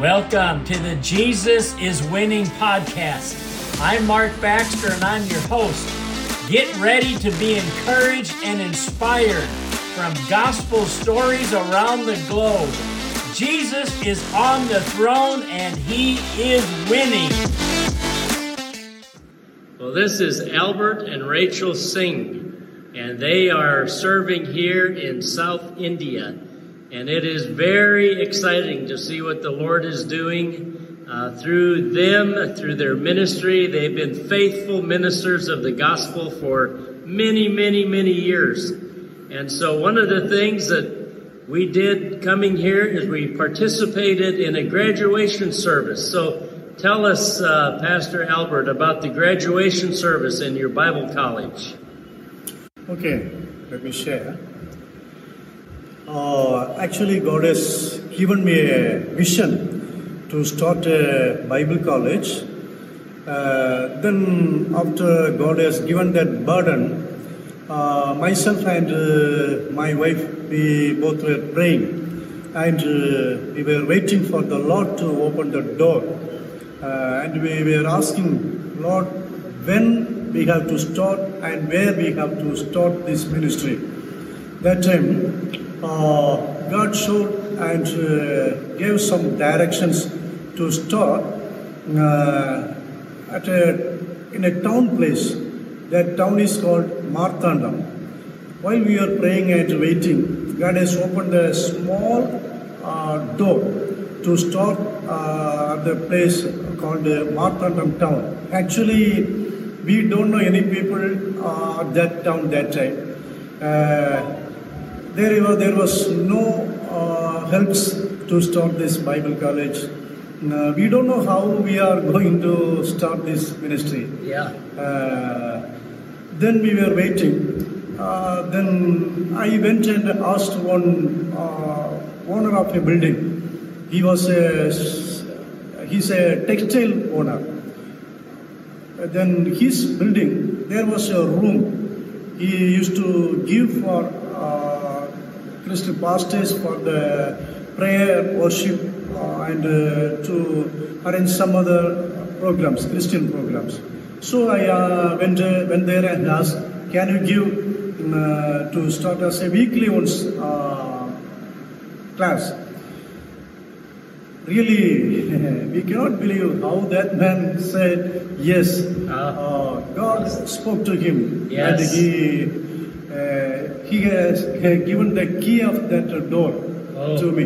Welcome to the Jesus is Winning podcast. I'm Mark Baxter and I'm your host. Get ready to be encouraged and inspired from gospel stories around the globe. Jesus is on the throne and he is winning. Well, this is Albert and Rachel Singh, and they are serving here in South India. And it is very exciting to see what the Lord is doing uh, through them, through their ministry. They've been faithful ministers of the gospel for many, many, many years. And so, one of the things that we did coming here is we participated in a graduation service. So, tell us, uh, Pastor Albert, about the graduation service in your Bible college. Okay, let me share. Uh, actually, God has given me a vision to start a Bible college. Uh, then, after God has given that burden, uh, myself and uh, my wife, we both were praying and uh, we were waiting for the Lord to open the door. And we were asking, Lord, when we have to start and where we have to start this ministry. That time, God showed and uh, gave some directions to start uh, at a, in a town place. That town is called Marthandam. While we are praying and waiting, God has opened a small uh, door to start uh, at the place called uh, Marthandam town. Actually, we don't know any people uh, that town that time. Uh, there, was, there was no uh, helps to start this Bible college. Uh, we don't know how we are going to start this ministry. Yeah. Uh, then we were waiting. Uh, then I went and asked one uh, owner of a building. He was a he's a textile owner. Then his building there was a room. He used to give for Christian pastors for the prayer, worship, uh, and uh, to arrange some other programs, Christian programs. So I uh, went, uh, went there and asked, can you give um, uh, to start as a weekly once uh, class? Really, we cannot believe how that man said yes. Uh, God spoke to him, Yes. and he he has given the key of that door Oh. to me.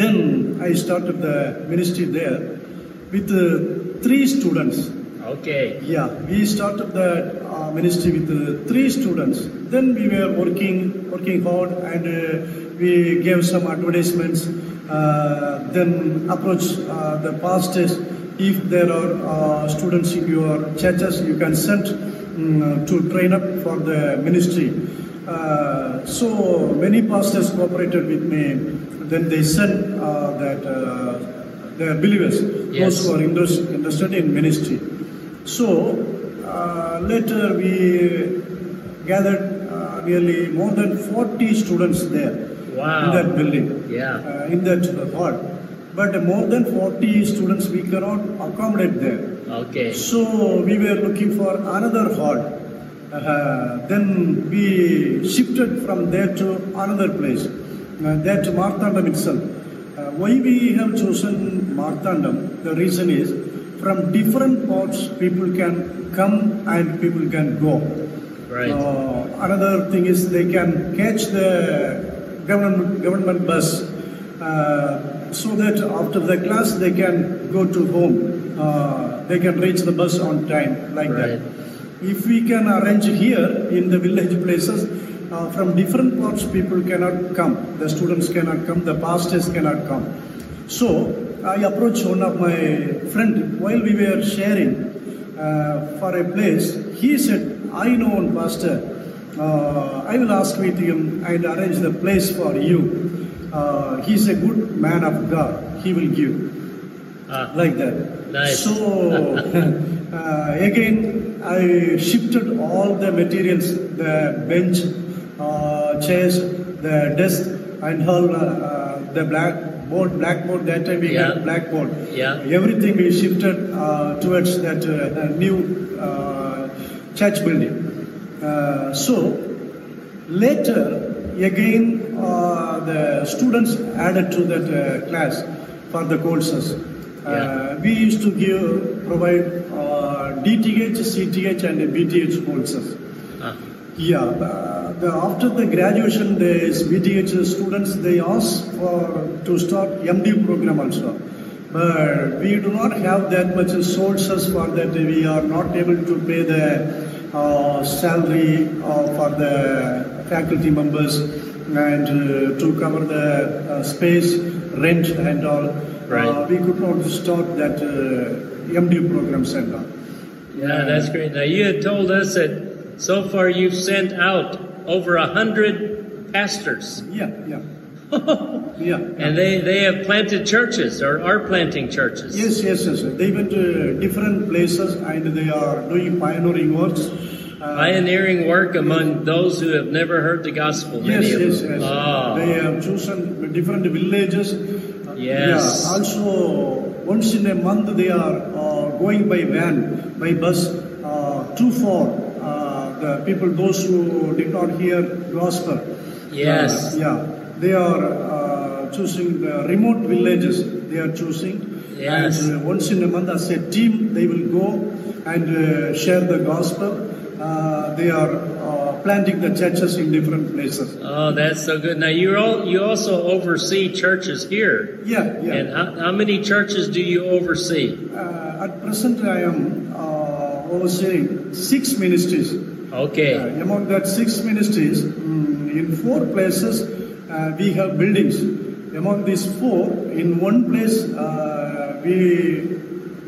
Then I started the ministry there with uh, three students. Okay. Yeah, we started the uh, ministry with uh, three students. Then we were working, working hard, and uh, we gave some advertisements. Uh, then approached uh, the pastors. If there are uh, students in your churches, you can send mm, to train up for the ministry. Uh, so many pastors cooperated with me. Then they sent uh, that uh, their believers, Yes. those who are interest, interested in ministry. So uh, later we gathered uh, nearly more than 40 students there Wow. in that building, Yeah. uh, in that hall. But more than 40 students we cannot accommodate there. Okay. So we were looking for another hall. Uh, then we shifted from there to another place, uh, there to Marthandam itself. Uh, why we have chosen Marthandam? The reason is from different parts people can come and people can go. Right. Uh, another thing is they can catch the government government bus uh, so that after the class they can go to home. Uh, they can reach the bus on time like Right. that. If we can arrange here in the village places, uh, from different parts people cannot come. The students cannot come. The pastors cannot come. So I approached one of my friend while we were sharing uh, for a place. He said, "I know one pastor. Uh, I will ask with him and arrange the place for you. Uh, he's a good man of God. He will give." Ah, like that. Nice. So uh, again, I shifted all the materials, the bench, uh, chairs, the desk, and all. Uh, the blackboard, blackboard. That time we Yeah. had blackboard. Yeah. Everything we shifted uh, towards that uh, new uh, church building. Uh, so later, again, uh, the students added to that uh, class for the courses. Uh, Yeah. we used to give provide uh, DTH, CTH, and BTH courses. Ah, Yeah, uh, the, after the graduation, the BTH students they ask for to start MD program also, but we do not have that much sources for that. We are not able to pay the uh, salary uh, for the faculty members and uh, to cover the uh, space, rent, and all. Right. Uh, we could not start that uh, MD program center. yeah, that's great. Now you had told us that so far you've sent out over a hundred pastors, Yeah, yeah, yeah. and they they have planted churches or are planting churches. Yes, yes, yes. They went to different places and they are doing pioneering works. Pioneering work among those who have never heard the gospel. yes, of yes, them. yes. Oh. They have chosen different villages. Yes. Yeah. Also, once in a month they are uh, going by van, by bus, uh, too far. Uh, the people, those who did not hear gospel. Yes. Uh, yeah. They are uh, choosing the remote villages. They are choosing. Yes. And uh, once in a month, as a team, they will go and uh, share the gospel. Uh, they are uh, planting the churches in different places. Oh, that's so good. Now you all you also oversee churches here. Yeah, yeah. And how, how many churches do you oversee? Uh, at present, I am uh, overseeing six ministries. Okay. Uh, among that six ministries, mm, in four places, uh, we have buildings. Among these four, in one place, uh, we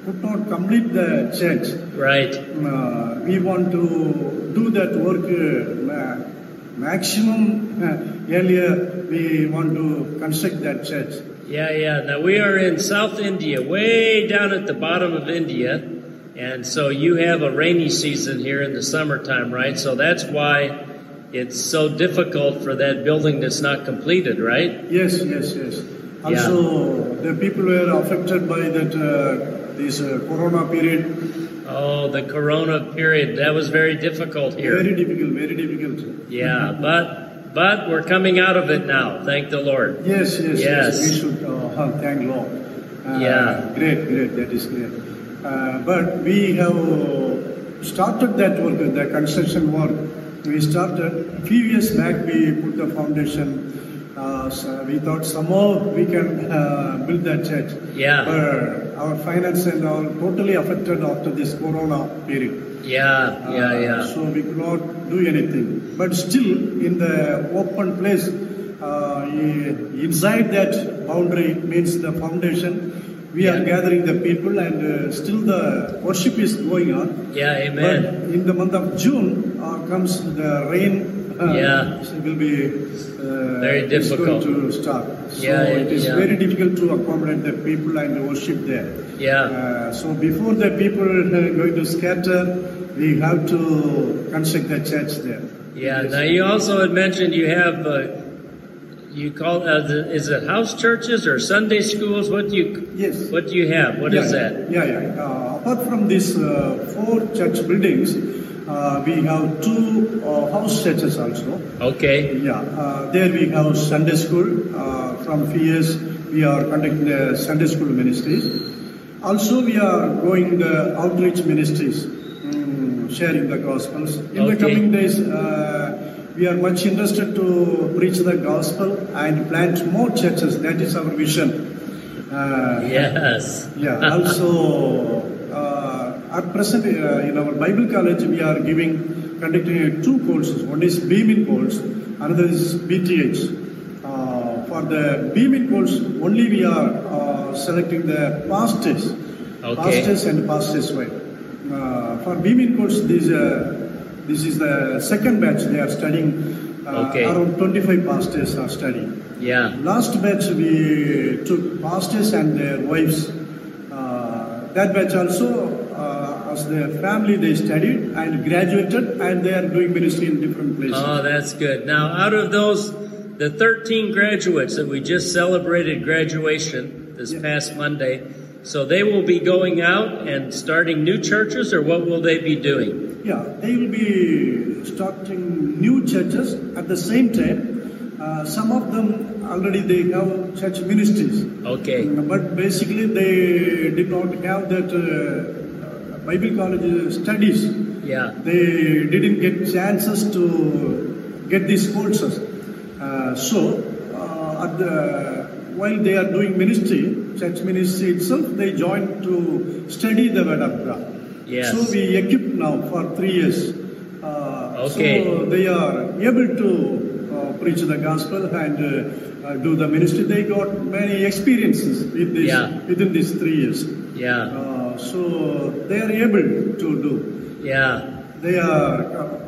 could not complete the church. Right. Uh, we want to do that work uh, maximum uh, earlier. We want to construct that church. Yeah, yeah. Now we are in South India, way down at the bottom of India. And so you have a rainy season here in the summertime, right? So that's why it's so difficult for that building that's not completed, right? Yes, yes, yes. Also, the people were affected by that uh, this uh, Corona period. Oh, the corona period. That was very difficult here. Very difficult, very difficult. Yeah, but but we're coming out of it now. Thank the Lord. Yes, yes, yes. Yes. We should uh, thank Lord. Uh, Yeah. Great, great. That is great. Uh, but we have started that work, the construction work. We started a few years back. We put the foundation. Uh, so we thought somehow we can uh, build that church. Yeah. But our finance and all totally affected after this Corona period. Yeah, yeah, Uh, yeah. So we could not do anything. But still, in the open place, uh, inside that boundary means the foundation, we are gathering the people and uh, still the worship is going on. Yeah, amen. But in the month of June uh, comes the rain. Uh, Yeah. it will be uh, Very difficult. to start. So Yeah, it is yeah. very difficult to accommodate the people and the worship there. Yeah. Uh, so before the people are going to scatter, we have to construct the church there. Yeah. Now you also had mentioned you have uh, you call uh, the, is it house churches or Sunday schools? What do you Yes. what do you have? What yeah, is that? Yeah, yeah. Uh, apart from these uh, four church buildings, uh, we have two uh, house churches also. Okay. Yeah, uh, there we have Sunday school. Uh, from few years, we are conducting the Sunday school ministries. Also, we are going the outreach ministries, mm, sharing the gospels. In the coming days, uh, we are much interested to preach the gospel and plant more churches. That is our vision. Uh, Yes. yeah. Also, at present uh, in our Bible college, we are giving conducting two courses. One is B.Min course, another is BTH. Uh, for the B.Min course, only we are uh, selecting the pastors, Okay. pastors and pastors' wife. Uh, for B.Min course, this uh, this is the second batch. They are studying. Uh, Okay. Around 25 pastors are studying. Yeah. Last batch we took pastors and their wives. Uh, that batch also, uh, as their family, they studied and graduated, and they are doing ministry in different places. Oh, that's good. Now, out of those the 13 graduates that we just celebrated graduation this Yeah. past Monday. So they will be going out and starting new churches, or what will they be doing? Yeah, they will be starting new churches at the same time. Uh, some of them already they have church ministries, Okay. but basically they did not have that uh, Bible college studies. Yeah. They didn't get chances to get these courses. Uh, so, uh, at the, while they are doing ministry, church ministry itself, they joined to study the Word of God. Yes. So we equipped now for three years. Uh, Okay. So they are able to uh, preach the gospel and uh, uh, do the ministry. They got many experiences with this, Yeah. within these three years. Yeah. Uh, so they are able to do. Yeah. They are uh,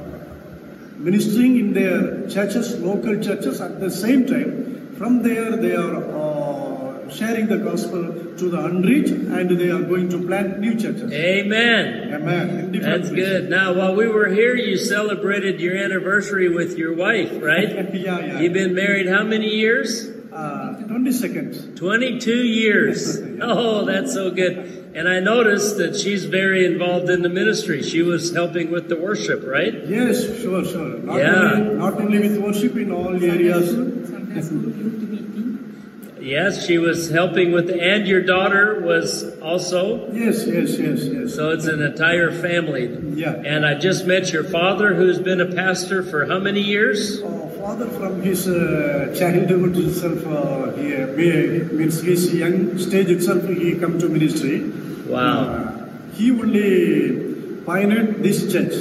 ministering in their churches, local churches at the same time. From there, they are uh, sharing the gospel to the unreached and they are going to plant new churches. Amen. Amen. That's places. good. Now, while we were here, you celebrated your anniversary with your wife, right? yeah, yeah. You've been married how many years? Uh, 20 seconds. 22 years. Oh, that's so good. And I noticed that she's very involved in the ministry. She was helping with the worship, right? Yes, sure, sure. Not, Yeah. only, not only with worship in all areas. Sunday school youth meeting. Yes, she was helping with, and your daughter was also. Yes, yes, yes, yes. So it's an entire family. Yeah. And I just met your father, who's been a pastor for how many years? Uh, father from his uh, childhood itself, uh, he, uh, means his young stage itself, he come to ministry. Wow. Uh, he only pioneered this church.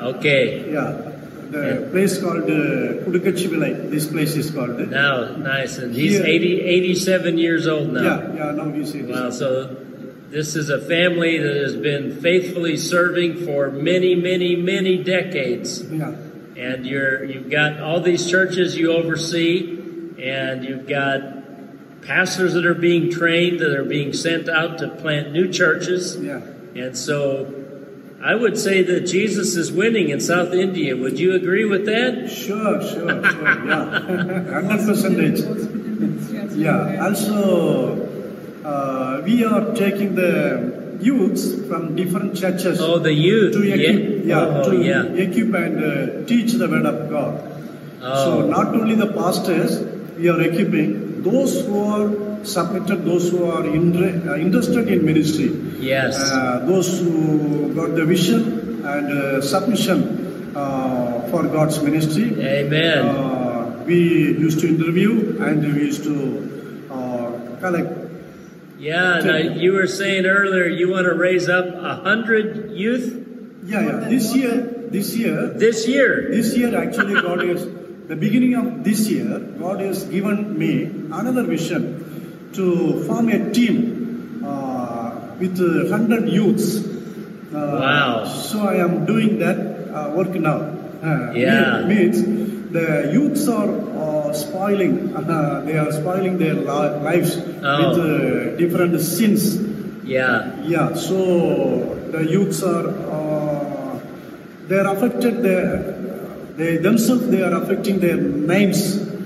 Okay. Yeah. The place called uh, Kudukachivilai. This place is called. Now, nice. And he's Yeah. 80, 87 years old now. Yeah, yeah, now he's in. Wow. So this is a family that has been faithfully serving for many, many, many decades. Yeah. And you're, you've got all these churches you oversee, and you've got pastors that are being trained, that are being sent out to plant new churches. Yeah. And so I would say that Jesus is winning in South India. Would you agree with that? Sure, sure, sure. Yeah. 100 percentage. Hospitals, Yeah, also uh, we are taking the youths from different churches Oh, the youth. to equip, yeah, Oh, to yeah. equip and uh, teach the word of God. So Oh, not only the pastors, we are equipping those who are submitted, those who are inter- uh, interested in ministry, yes. uh, those who got the vision and uh, submission uh, for God's ministry. Amen. Uh, we used to interview and we used to uh, collect. Yeah, now you were saying earlier you want to raise up a hundred youth Yeah, yeah. This year, this year, this year. this year actually God is the beginning of this year. God has given me another vision to form a team uh, with uh, hundred youths. Uh, Wow. So I am doing that uh, work now. Uh, Yeah. Means the youths are spoiling. They are spoiling their lives Oh. with uh, different sins. Yeah, Yeah, so the youths are uh, they are affected. They, they themselves they are affecting their names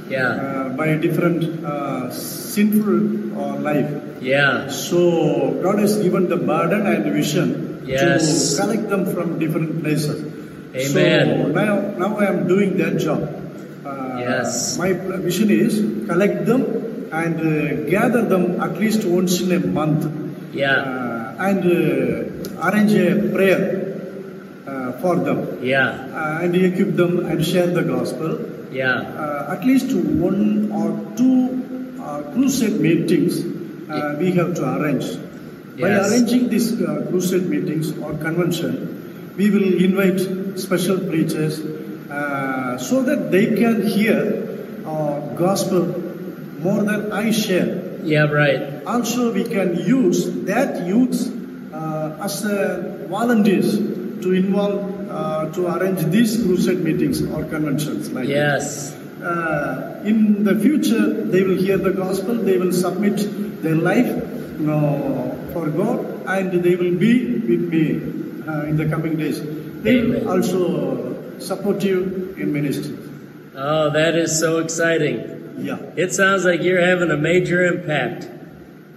yeah, uh, by different uh, sinful uh, life. yeah. So God has given the burden and vision Yes. to collect them from different places. Amen. So now, now I am doing that job. Uh, Yes. My vision is collect them and uh, gather them at least once in a month Yeah, uh, and uh, arrange a prayer uh, for them yeah, and equip them and share the gospel. yeah. Uh, at least one or two uh, crusade meetings uh, we have to arrange. Yes. By arranging these uh, crusade meetings or convention, we will invite special preachers uh, so that they can hear uh, gospel more than I share. Yeah, right. Also, we can use that youth uh, as volunteers to involve uh, to arrange these crusade meetings or conventions like. Yes, Uh, in the future, they will hear the gospel, they will submit their life you know, for God, and they will be with me uh, in the coming days. They will also support you in ministry. Oh, that is so exciting. Yeah. It sounds like you're having a major impact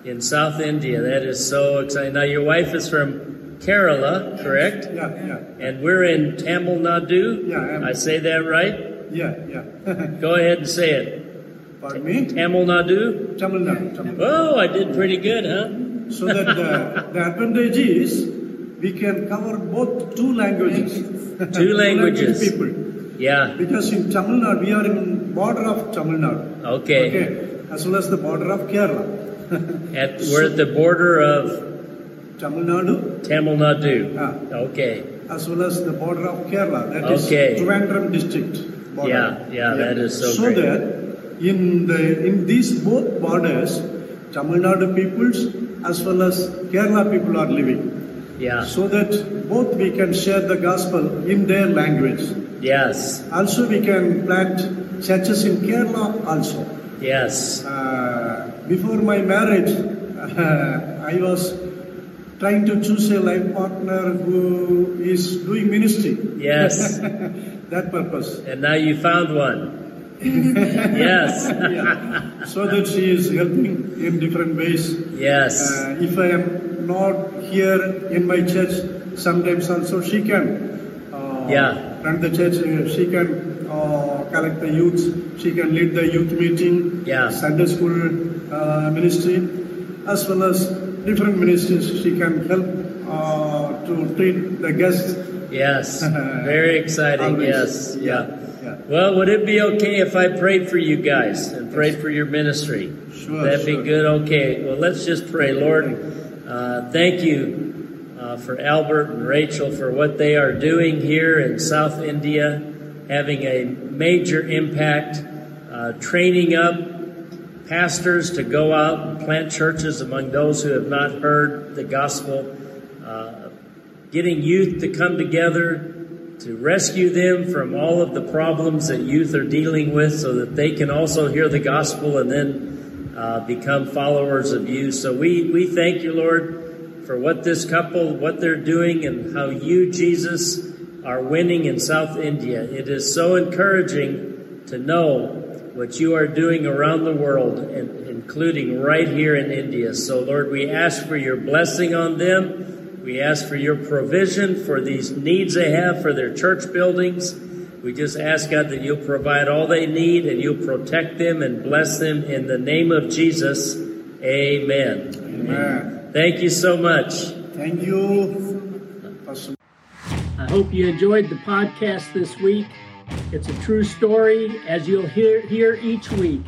in South India. That is so exciting. Now, your wife is from Kerala, correct? Yeah, yeah, And we're in Tamil Nadu. Yeah, I am. I say that right? yeah, yeah. Go ahead and say it. Pardon me? Tamil Nadu. Tamil Nadu, Tamil Nadu. Oh, I did pretty good, huh? So that the, the advantage is we can cover both two languages. Two languages. people. Yeah. Because in Tamil Nadu, we are in border of Tamil Nadu. Okay. Okay. As well as the border of Kerala. At we're at the border of Tamil Nadu, Tamil Nadu. Ah. Okay. as well as the border of Kerala. That is Okay. Trivandrum district. border. Yeah, yeah, that is so So great. that in the in these both borders, Tamil Nadu peoples as well as Kerala people are living. Yeah. So that both we can share the gospel in their language. Yes. Also, we can plant churches in Kerala also. Yes. Uh, before my marriage, I was trying to choose a life partner who is doing ministry. Yes. that purpose. And now you found one. yes. Yeah. So that she is helping in different ways. Yes. Uh, if I am not here in my church, sometimes also she can uh, Yeah. run the church. uh, She can uh, collect the youths. She can lead the youth meeting, Yeah. Sunday school uh, ministry, as well as different ministries. She can help uh, to treat the guests. Yes. Very exciting. Always. Yes. Yeah. Yeah. Well, would it be okay if I prayed for you guys and prayed for your ministry? Sure, That'd sure. be good. Okay. Well, let's just pray. Lord, uh, thank you uh, for Albert and Rachel for what they are doing here in South India, having a major impact, uh, training up pastors to go out and plant churches among those who have not heard the gospel, uh, getting youth to come together to rescue them from all of the problems that youth are dealing with so that they can also hear the gospel and then uh, become followers of you. So we, we thank you, Lord, for what this couple, what they're doing and how you, Jesus, are winning in South India. It is so encouraging to know what you are doing around the world, and including right here in India. So, Lord, we ask for your blessing on them. We ask for your provision for these needs they have for their church buildings. We just ask, God, that you'll provide all they need and you'll protect them and bless them in the name of Jesus. Amen. Amen. Thank you so much. Thank you. Pastor I hope you enjoyed the podcast this week. It's a true story, as you'll hear, hear each week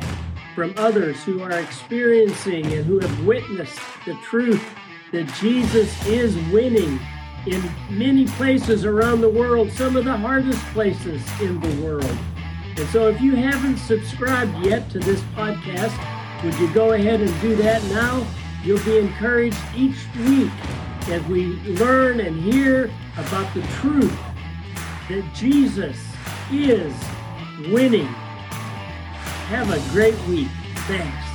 from others who are experiencing and who have witnessed the truth that Jesus is winning in many places around the world, some of the hardest places in the world. And so, if you haven't subscribed yet to this podcast, would you go ahead and do that now? You'll be encouraged each week as we learn and hear about the truth that Jesus is winning. Have a great week. Thanks.